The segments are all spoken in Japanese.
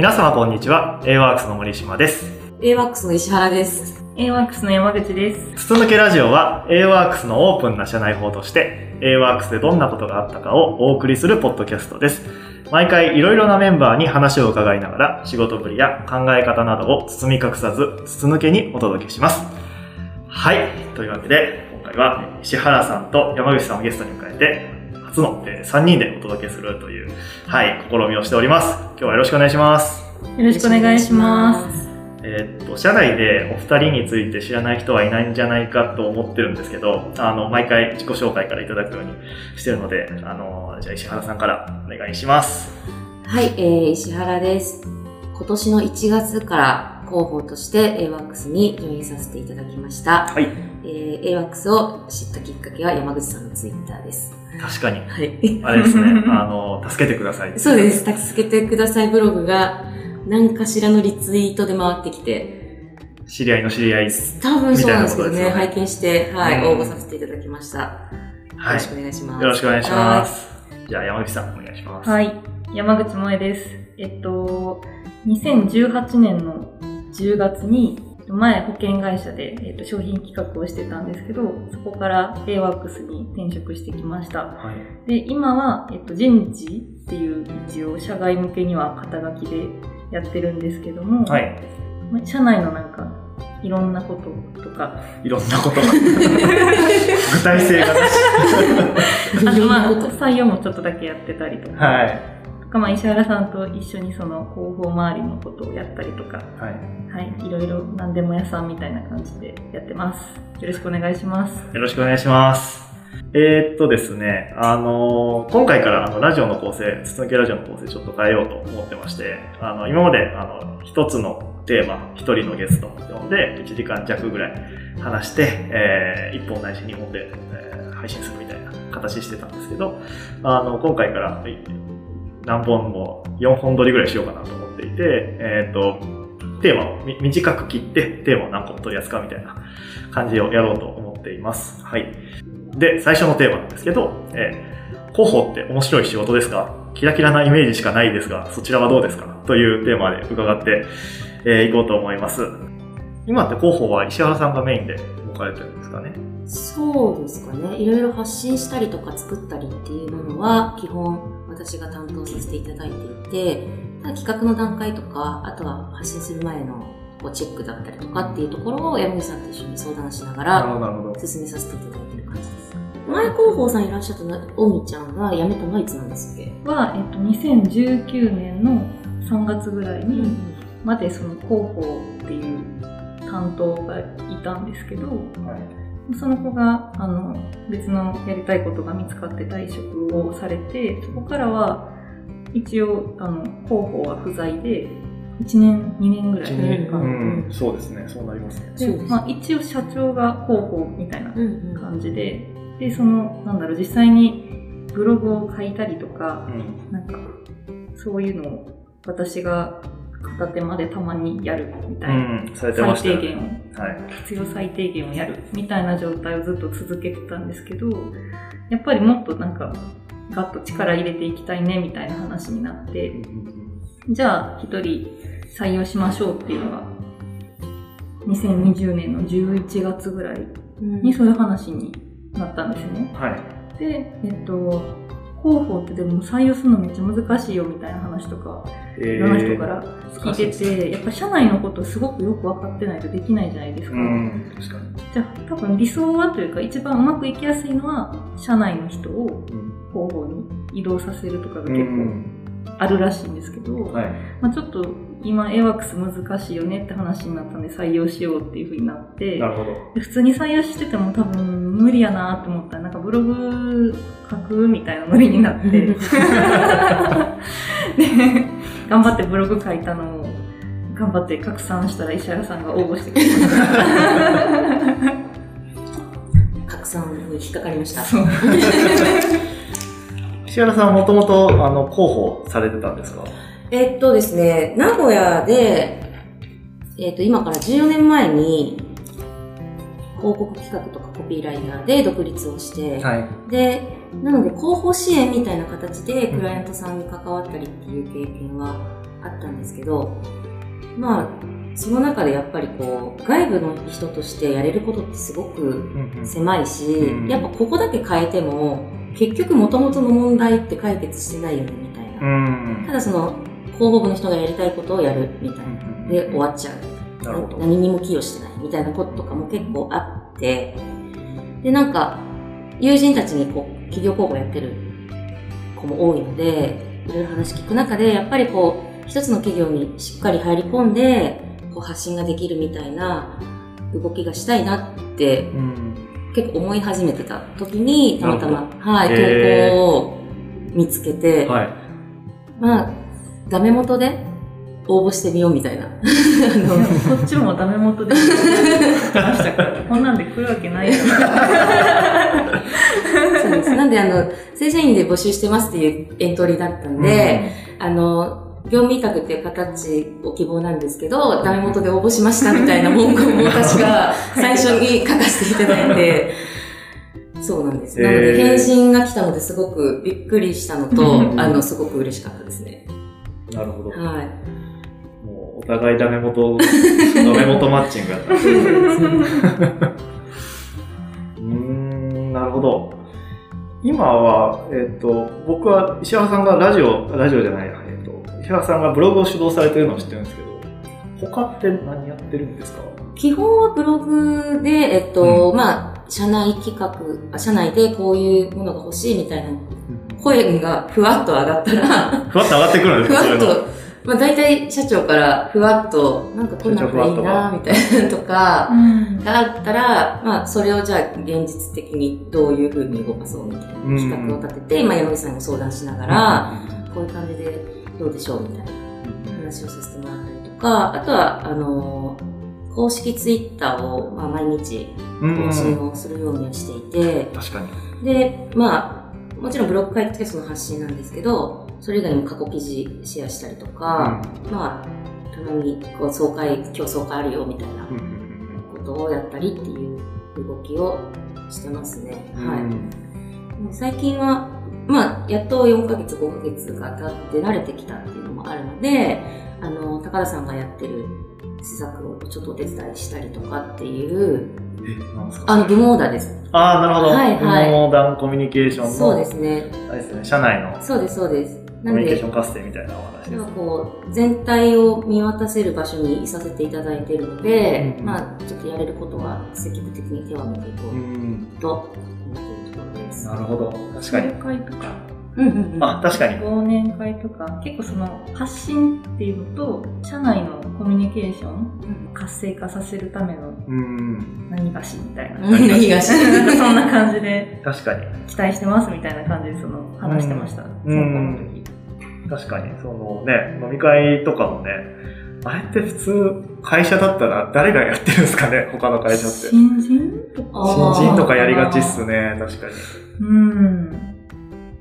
皆様こんにちは。AWORKS の森島です。AWAX の石原です。AWAX の山口です。筒抜けラジオは AWORKS のオープンな社内法として、AWORKS でどんなことがあったかをお送りするポッドキャストです。毎回いろいろなメンバーに話を伺いながら、仕事ぶりや考え方などを包み隠さず、筒抜けにお届けします。はい。というわけで、今回は石原さんと山口さんをゲストに迎えて、初の3人でお届けするという、はい、試みをしております。今日はよろしくお願いします。よろしくお願いします。す。えーっと、社内でお二人について知らない人はいないんじゃないかと思ってるんですけど、あの、毎回自己紹介からいただくようにしてるので、あの、じゃあ石原さんからお願いします。はい、えー、石原です。今年の1月から広報として AWAX にジョインさせていただきました。はい。えー、AWAX を知ったきっかけは山口さんのツイッターです。確かに。はい。あれですね、あの、助けてください。そうです。助けてくださいブログが何かしらのリツイートで回ってきて、知り合いの知り合い。多分そうなんですけどね、みたいなことですよね拝見して、はい、うん応募させていただきました。よはい。ろしくお願いします。よろしくお願いします。じゃあ山口さんお願いします。はい。山口萌です。えっと、2018年の10月に、前保険会社で、えっと、商品企画をしてたんですけど、そこから AWAX に転職してきました。はい。で、今は、えっと、人事っていう一応社外向けには肩書きでやってるんですけども、はい。まあ社内のなんか、いろんなこととか、いろんなこと。具体性がなし。あとまあ、採用もちょっとだけやってたりとか、はい。まあ、石原さんと一緒にその広報周りのことをやったりとか、はい。はい、いろいろ何でも屋さんみたいな感じでやってます。よろしくお願いします。よろしくお願いします。えー、っとですね、あのー今回からあのラジオの構成、筒抜けラジオの構成ちょっと変えようと思ってまして、あの、今まであの、一つのテーマ、一人のゲストを呼んで、1時間弱ぐらい話して、えー、1本ないし2本で、えー配信するみたいな形してたんですけど、あの、今回からい何本も4本撮りぐらいしようかなと思っていて、えー、っと、テーマを短く切って、テーマを何個取り扱うみたいな感じをやろうと思っています。はい。で、最初のテーマなんですけど、えー広報って面白い仕事ですか？キラキラなイメージしかないですが、そちらはどうですか？というテーマで伺って、えーいこうと思います。今って広報は石原さんがメインで置かれてるんですかね？そうですかね。いろいろ発信したりとか作ったりっていうものは、基本私が担当させていただいていて、企画の段階とか、あとは発信する前のこうチェックだったりとかっていうところを山口さんと一緒に相談しながら。進めさせていただいてる感じです。前広報さんいらっしゃったのおみちゃんが辞めたのはいつなんですっけ？は、えっと、2019年の3月ぐらいに、までその広報っていう担当がいたんですけど、はい。その子が、あの、別のやりたいことが見つかって退職をされて、そこからは、一応、あの、広報は不在で、1年、2年ぐらい一年かうん、そうですね。そうなりますね。でまあ、一応社長が広報みたいなうんうん。感じで、で、その、なんだろう、実際にブログを書いたりとか、うん。なんか、そういうのを私が片手までたまにやるみたいな。うん、最低限を、はい。必要最低限をやるみたいな状態をずっと続けてたんですけど、やっぱりもっとなんか、ガッと力入れていきたいねみたいな話になって、じゃあ一人採用しましょうっていうのが、2020年の11月ぐらいうんにそういう話になったんですね。はい。で、えっと、広報ってでも採用するのめっちゃ難しいよみたいな話とか、えいろんな人から聞いてて、やっぱ社内のことすごくよく分かってないとできないじゃないですか。うん、確かに。じゃあ多分理想はというか一番うまくいきやすいのは、社内の人をうん。広報に移動させるとかがう結構ん。あるらしいんですけど、はい。まあ、ちょっと今、エワックス難しいよねって話になったんで採用しようっていう風になって、なるほど。で普通に採用してても多分無理やなと思ったら、なんかブログ書くみたいなノリになって、で、頑張ってブログ書いたのを、頑張って拡散したら石原さんが応募してくれました。拡散に引っかかりました。石原さんはもともと、あの、広報されてたんですか？えっとですね、名古屋で、えっと、今から14年前に、広告企画とかコピーライターで独立をして、はい。で、なので広報支援みたいな形でクライアントさんに関わったりっていう経験はあったんですけど、まあ、その中でやっぱりこう、外部の人としてやれることってすごくうんうん狭いし、うんやっぱここだけ変えても、結局元々の問題って解決してないよね、みたいな。うんただその、広報部の人がやりたいことをやる、みたいな。で、終わっちゃう。何にも寄与してない、みたいなこととかも結構あって、で、なんか、友人たちにこう、企業広報やってる子も多いので、いろいろ話聞く中で、やっぱりこう、一つの企業にしっかり入り込んで、こう発信ができるみたいな動きがしたいなってうん。結構思い始めてた時に、たまたま、はい、投稿を見つけて、はい。まあ、ダメ元で応募してみようみたいな。あでのもこっちもダメ元でしてましたから、こんなんで来るわけないよ。そうです。なんで、あの、正社員で募集してますっていうエントリーだったんで、あの、業務委託っていう形を希望なんですけど、ダメ元で応募しましたみたいな文句も私が最初に書かせていただいて、そうなんです。なので、返信が来たのですごくびっくりしたのとう、んあの、すごく嬉しかったですね。なるほど。はい。互いダメ元、ダメ元マッチングやった。うーん、なるほど。今は、えっ、と、僕は石原さんがラジオ、ラジオじゃないや、えっ、と、石原さんがブログを主導されてるのを知ってるんですけど、他って何やってるんですか？基本はブログで、えっと、まあ、社内企画あ、社内でこういうものが欲しいみたいな声がふわっと上がったら、ふわっと上がってくるんですふかそういうの。わっと、まあ大体社長からふわっと、なんかこんなんがいいな、みたいなのとか、うん。があったら、まあそれをじゃあ現実的にどういう風に動かそうみたいな企画を立てて、まあ山口さんにも相談しながら、こういう感じでどうでしょうみたいな話をさせてもらったりとか、あとは、あの公式ツイッターを、まあ、毎日更新をするようにはしていて、確かに。で、まあ、もちろんブログ書いてその発信なんですけど、それ以外にも過去記事シェアしたりとか、まあ、たまにこう総会、今日総会あるよみたいなうんうんうんことをやったりっていう動きをしてますね。うんはい。最近は、まあ、やっと4ヶ月、5ヶ月が経って慣れてきたっていうのもあるので、あの、高田さんがやってる施策をちょっとお手伝いしたりとかっていう、え、なんですか？あの、部モーダーです。ああ、なるほど。はいはいモーダンコミュニケーションの、そうですね。あれですね、社内のそうです、そうです。コミュニケーショ、ン活性みたいなお話ですなんかこう、全体を見渡せる場所にいさせていただいているので、うんまあ、ちょっとやれることは積極的に手を挙げていこうん。うと思っているところです。なるほど。確かに。会とか、うんうんうん。あ、確かに。忘年会とか、結構その発信っていうのと、社内のコミュニケーション、活性化させるためのうん。何がしみたいな。うん何がしそんな感じで確かに。期待してますみたいな感じでその話してました。うん。確かに。そのね、飲み会とかもね、あれって普通、会社だったら誰がやってるんですかね他の会社って。新人とか新人とかやりがちっすね、確かに。うん。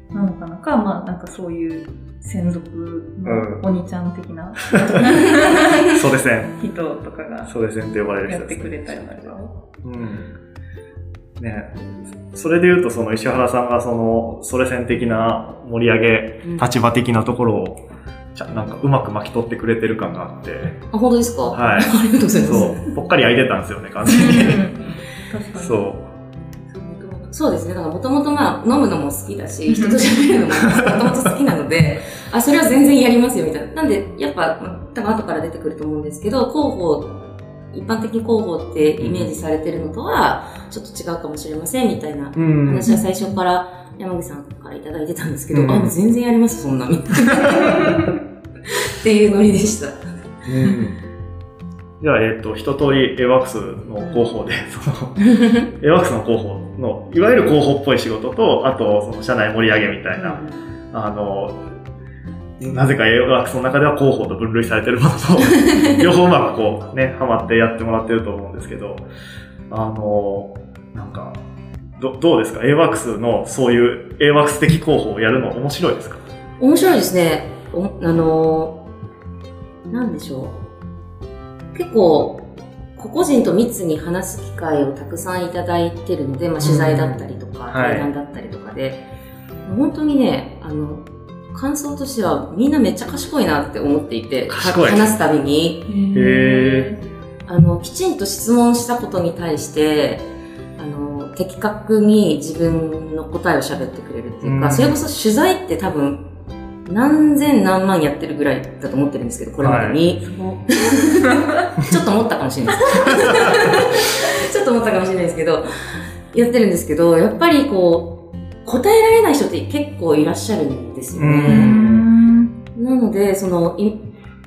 なのかなか、まあなんかそういう専属のお兄ちゃん的な そうですね。人とかがそうですねって呼ばれるや人です、ね。ってくれたりとか。うん。ねそれで言うと、その石原さんがその、それ線的な盛り上げ、うん立場的なところを、じゃなんかうまく巻き取ってくれてる感があって、あ、本当ですか？はい ありがとうございます。そう、ぽっかり空いてたんですよね、完全に。確かに。そう。そうですね。だからもともとまあ飲むのも好きだし、人と喋るのももともと好きなので、あ、それは全然やりますよみたいな。なんで、やっぱ、多分後から出てくると思うんですけど、広報、一般的に広報ってイメージされてるのとは、ちょっと違うかもしれませんみたいなうん。話は最初から山口さんからいただいてたんですけど、うんあ、全然やります、そんな、みたいな。っていうノリでした。うんじゃあ、えっ、と、一通り AWAX の広報で、その、AWAX の広報の、いわゆる広報っぽい仕事と、あと、その、社内盛り上げみたいな、あの、なぜか AWAX の中では広報と分類されてるものと、両方うまくこう、ね、ハマってやってもらってると思うんですけど、あの、なんか、どどうですか ?AWAX のそういう AWAX 的広報をやるの面白いですか？面白いですね。おあのー、なんでしょう。結構、個々人と密に話す機会をたくさんいただいてるので、まあ、取材だったりとか、はい対談だったりとかで、本当にね、あの、感想としてはみんなめっちゃ賢いなって思っていて、賢い話すたびに。へあの、きちんと質問したことに対して、あの、的確に自分の答えを喋ってくれるっていうか、うんそれこそ取材って多分、何千何万やってるぐらいだと思ってるんですけど、これまでに。ちょっと思ったかもしれないです。ちょっと思ったかもしれないですけど、やってるんですけど、やっぱりこう、答えられない人って結構いらっしゃるんですようね。んなので、その、い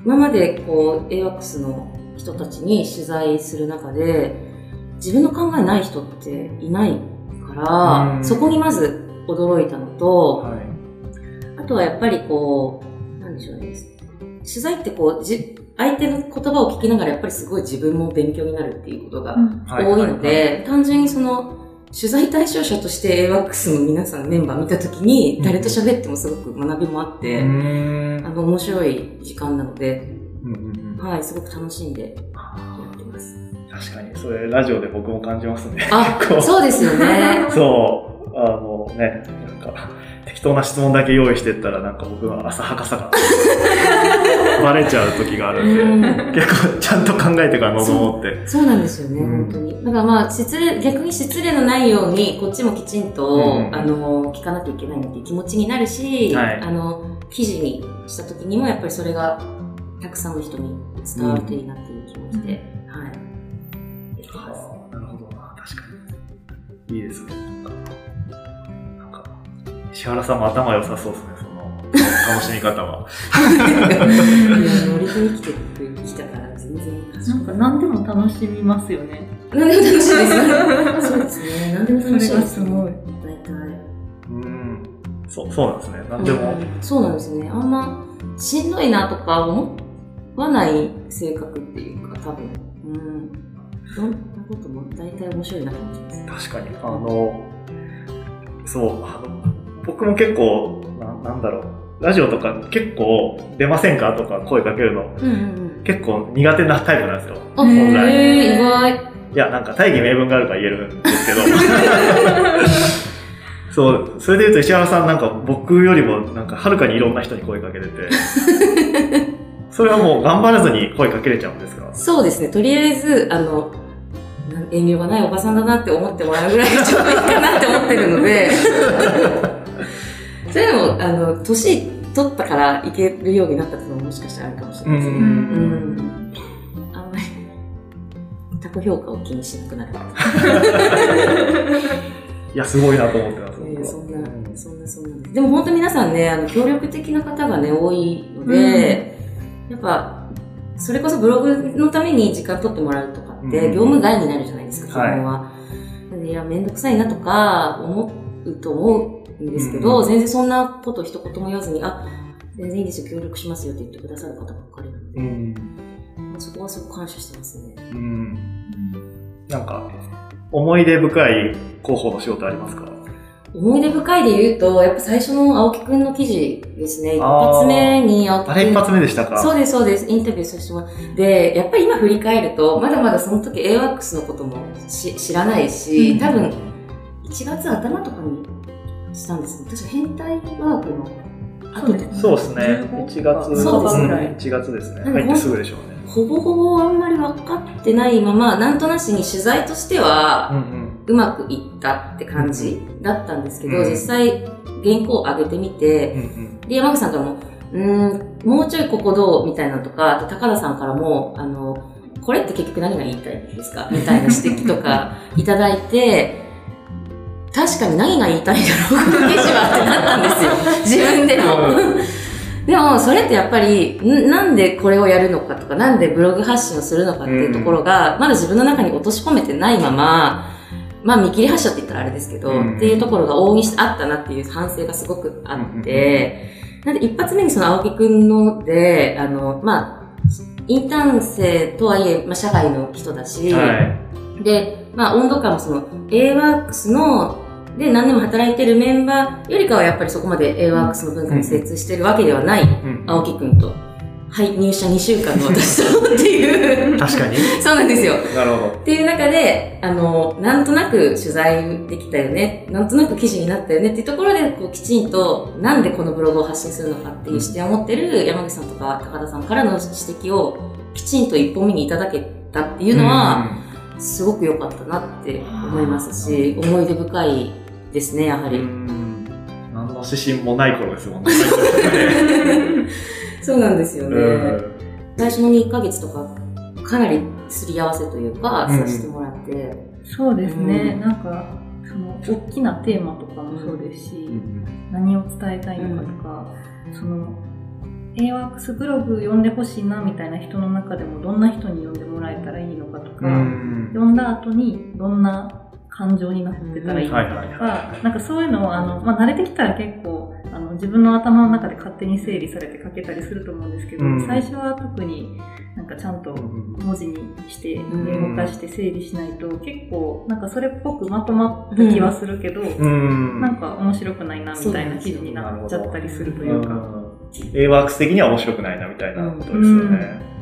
今までこう、AWACS の人たちに取材する中で、自分の考えない人っていないから、うんそこにまず驚いたのと、はい。あとはやっぱりこう、なんでしょうね。取材ってこう、じ相手の言葉を聞きながらやっぱりすごい自分も勉強になるっていうことがはい多いので、単純にその、取材対象者として AWACS の皆さんメンバー見たときに、誰と喋ってもすごく学びもあって、うーんあの、面白い時間なので、うんうんうんはい、すごく楽しんでやってます。確かに、それラジオで僕も感じますね。あ そうですよね。そう、あのね、なんか、適当な質問だけ用意してったら、なんか僕は浅はかさが バレちゃう時があるんで、うん結構ちゃんと考えてから臨もうって。そうなんですよね、うん本当に。だからまあ、失礼、逆に失礼のないように、こっちもきちんと、うんあの、聞かなきゃいけないなっていう気持ちになるし、はいあの、記事にした時にも、やっぱりそれが、たくさんの人に伝わるといいなっていう気持ちで、はい。なるほどな、確かに。いいですね。石原さんも頭良さそうですね、その、楽しみ方は。いや、ノリと生きてきたから、全然なんか何でも楽しみますよね。何でも楽しいです。そうですね。何でも楽しいそれです、がすごい。大体。うん。そう、そうなんですね。なんでも。うんそうなんですね。あんま、しんどいなとか思わない性格っていうか、多分。うん。どんなことも大体面白いなと思います。確かに。あの、そう、あの、僕も結構、ななんだろう、ラジオとか結構出ませんか？とか声かけるのうんうん結構苦手なタイプなんですよ。本来。えー、意外。いや、なんか大義名分があるから言えるんですけど。そう、それで言うと石原さんなんか僕よりもなんかはるかにいろんな人に声かけてて、それはもう頑張らずに声かけれちゃうんですか？そうですね。とりあえず、あの、遠慮がないおばさんだなって思ってもらうぐらいがちょうどいいかなって思ってるので、それでも、あの、年取ったからいけるようになったっていうのももしかしたらあるかもしれないですね。ううんん。あんまり、他己評価を気にしなくなる。いや、すごいなと思ってます。いや僕はそんな、そんな、そんなでも本当皆さんね、あの、協力的な方がね、多いので、やっぱ、それこそブログのために時間取ってもらうとかって、うん業務外になるじゃないですか、基はい本は。なんで、いや、めんどくさいなとか、思うと思うんですけど、うん全然そんなこと一言も言わずに、あ、全然いいですよ、協力しますよって言ってくださる方ばっかりなので、うん。まあそこはすごく感謝してますね。うん。なんか、思い出深い広報の仕事ありますか？思い出深いで言うと、やっぱ最初の青木くんの記事ですね。一発目に青木くん。あれ一発目でしたか？そうです、そうです。インタビューさせてもらって。で、やっぱり今振り返ると、まだまだその時 AWACS のこともし知らないし、多分、1月頭とかにしたんですね。確か変態ワークの後で。そうですね。1月、そうですね1月ですね。入ってすぐでしょうね。ほぼほぼあんまり分かってないまま、なんとなしに取材としては、んうまくいったって感じだったんですけど、うん実際、原稿を上げてみて、うん。うんで、山口さんからも、うーん、もうちょいここどうみたいなのとか、あと高田さんからも、あの、これって結局何が言いたいんですか？みたいな指摘とかいただいて、確かに何が言いたいんだろう、この記事はってなったんですよ。自分でも。でも、それってやっぱり、んなんでこれをやるのかとか、なんでブログ発信をするのかっていうところが、まだ自分の中に落とし込めてないまま、まあ見切り発車って言ったらあれですけど、うんっていうところが大にしてあったなっていう反省がすごくあって、なんで一発目にその青木くんので、あの、まあ、インターン生とはいえ、まあ、社外の人だし、はい。で、まあ、温度感もその AWORKS の、で、何年も働いてるメンバーよりかはやっぱりそこまで AWORKS の文化に精通してるわけではないうん青木くんとはい、入社2週間の私とっていう。確かに。そうなんですよ。なるほど。っていう中で、あの、なんとなく取材できたよね、なんとなく記事になったよねっていうところで、こう、きちんと、なんでこのブログを発信するのかっていう視点を持ってる山口さんとか高田さんからの指摘を、きちんと一本目にいただけたっていうのは、すごく良かったなって思いますし、思い出深いですね、やはうん、り。うん。何の指針もない頃ですもんね。そうなんですよね。うん最初の2ヶ月とか、かなりすり合わせというか、うんさせてもらって、そうですね、うんなんか、その、大きなテーマとかもそうですし、何を伝えたいのかとか、その、A ワークスブログ読んでほしいなみたいな人の中でもどんな人に読んでもらえたらいいのかとか、うん読んだ後にどんな感情になってたらいいとうんはいはいかは、なんかそういうのをあの、まあ、慣れてきたら結構あの自分の頭の中で勝手に整理されて書けたりすると思うんですけど、うん。最初は特になんかちゃんと文字にしてん言語化して整理しないと結構なんかそれっぽくまとまった気はするけど、うん。なんか面白くないなみたいな記事になっちゃったりするというか。うん。A ワークス的には面白くないなみたいなことですよね。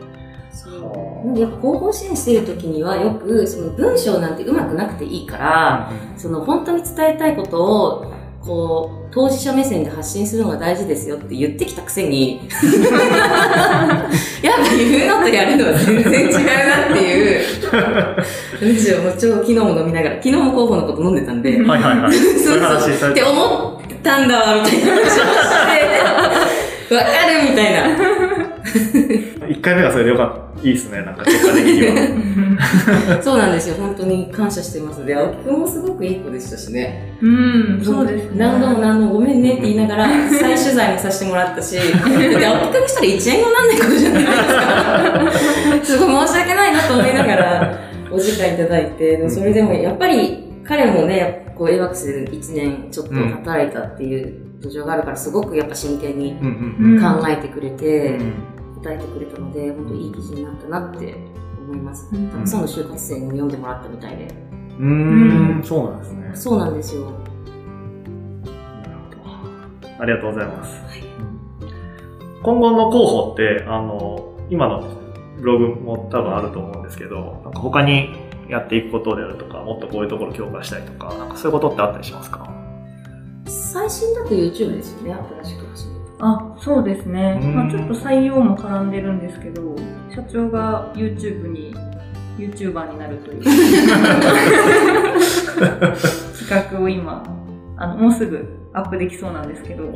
そうなんで後方支援してる時にはよくその文章なんてうまくなくていいから、その本当に伝えたいことをこう当事者目線で発信するのが大事ですよって言ってきたくせに やっぱ言うのとやるのは全然違うなっていうむしろもう超昨日も飲みながら昨日も候補のこと飲んでたんでうんはいはいはい。そうそう。ってて思ったんだわみたいな話をして わかるみたいな一回目はそれでよかった。いいですね、なんか結果的には。そうなんですよ。本当に感謝してます。で、青木くんもすごくいい子でしたしね。うん、そうですね。何度も何度もごめんねって言いながら、再取材もさせてもらったし、で、青木くんにしたら1円もなんないことじゃないですか。すごい申し訳ないなと思いながら、お時間いただいて、それでもやっぱり彼もね、こう、エワックスで1年ちょっと働いたっていう土壌があるから、すごくやっぱ真剣に考えてくれうんて、うん答えてくれたので、本当いい記事になったなって思います。うんたくさんの就活生にも読んでもらったみたいで。うーん、そうなんですね。そうなんですよ。ありがとうございます。今後の候補って、あの、今のブログも多分あると思うんですけど、なんか他にやっていくことであるとか、もっとこういうところ強化したいとか、なんかそういうことってあったりしますか？最新だと YouTube ですよね、新しく始めた。あ、そうですね。うんまあちょっと採用も絡んでるんですけど、社長が YouTube に、YouTuber になるという企画を今、あの、もうすぐアップできそうなんですけど。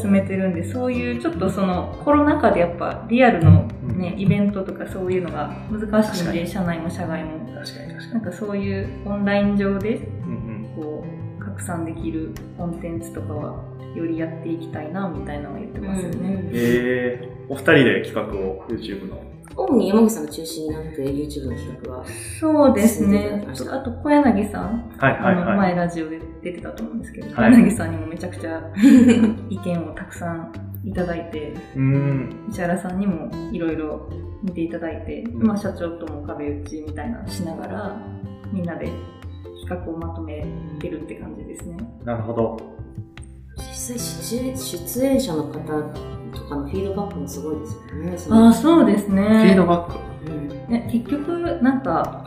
進めてるんで、そういうちょっとそのコロナ禍でやっぱリアルのね、うんイベントとかそういうのが難しいんで、社内も社外も。確かに確かに。なんかそういうオンライン上でうんこう拡散できるコンテンツとかはよりやっていきたいなみたいなのは言ってますよね。うん。えー、お二人で企画を YouTube の。主に山口さんが中心になって YouTube の企画は。そうですねあと小柳さん、はいはいあのはい。前ラジオで出てたと思うんですけど、はい小柳さんにもめちゃくちゃ 意見をたくさんいただいて。石原さんにもいろいろ見ていただいて、うんまあ社長とも壁打ちみたいなのしながら、みんなで企画をまとめてるって感じですね。なるほど。実際出、出演者の方とかのフィードバックもすごいですよね。ああ、そうですね。フィードバック。うんね、結局、なんか、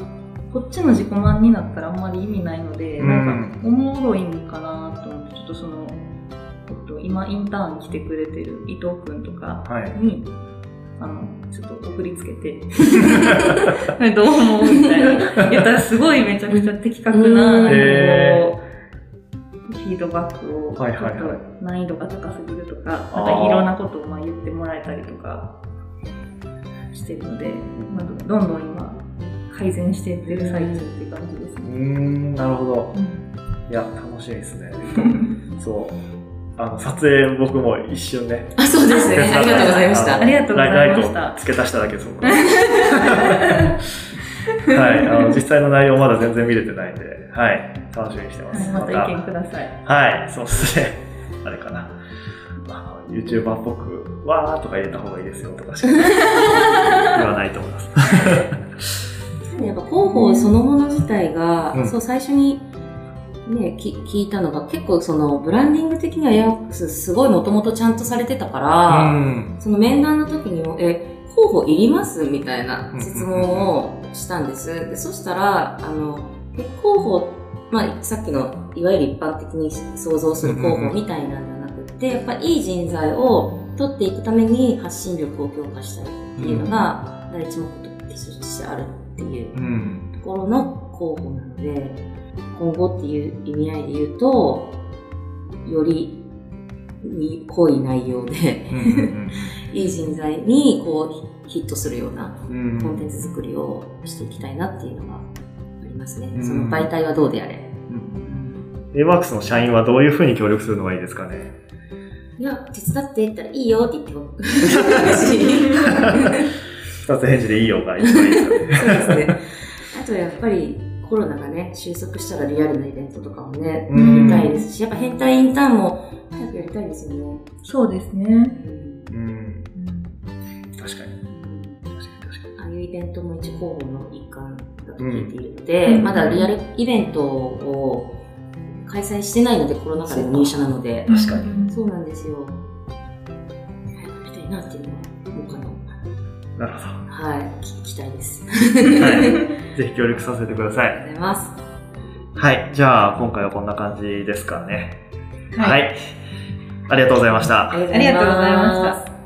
こっちの自己満になったらあんまり意味ないので、うんなんか、おもろいんかなと思って、ちょっとその、えっと、今インターン来てくれてる伊藤くんとかはい。に、あの、ちょっと送りつけて、どう思うみたいな。言ったらすごいめちゃくちゃ的確な、こう、フィードバックを、ちょっと難易度が高すぎるとか、なんかいろんなことをまあ言ってもらえたりとかしてるので、まあ、どんどん今、改善していってる最中っていう感じですね。ん、なるほど。いや、楽しみですね。そう。あの、撮影僕も一瞬ね。あ、そうですね。ありがとうございました。ありがとうございましたライト付け足しただけです、僕 は。はい。あの、実際の内容まだ全然見れてないんで、はい。楽しみにしてます。また意見ください。はい、そうですね。あれかな。あの YouTuber っぽく、わーとか入れた方がいいですよとかしか 言わないと思います。やっぱ広報そのもの自体が、うんそう最初にね、き聞いたのが結構そのブランディング的にはエアワックスすごいもともとちゃんとされてたから、うん。その面談の時にも、え、候補いります？みたいな質問をしたんです。でそしたら、あの、え候補、まあ、さっきの、いわゆる一般的に想像する候補みたいなんではなくって、やっぱりいい人材を取っていくために発信力を強化したいっていうのが、第一目的としてあるっていううん。ところの候補なので、今後っていう意味合いで言うと、よりに濃い内容で、うん。いい人材にこうヒットするようなうん。コンテンツ作りをしていきたいなっていうのがありますね。うんその媒体はどうであれ。エワークスの社員はどういうふうに協力するのがいいですかね？いや、手伝ってって言ったらいいよって言ってほしい。二つ返事でいいよが一番いいですかね。そうですね。あとやっぱりコロナがね、収束したらリアルなイベントとかもね、うんやりたいですし、やっぱ変態インターンも早くやりたいですよね。そうですね。うんイベントも一応候補の一環だと聞いているので、うんまだリアルイベントを開催してないので、コロナ禍での入社なので、確かにそうなんですよ。早くやりたいなっていうのは、他の、なるほはい、聞きたいです。ど。はありがとうい。ぜひ協力させてください。ございます。はい。じゃあ、今回はこんな感じですかね。はいはい。ありがとうございました。ありありがとうございました。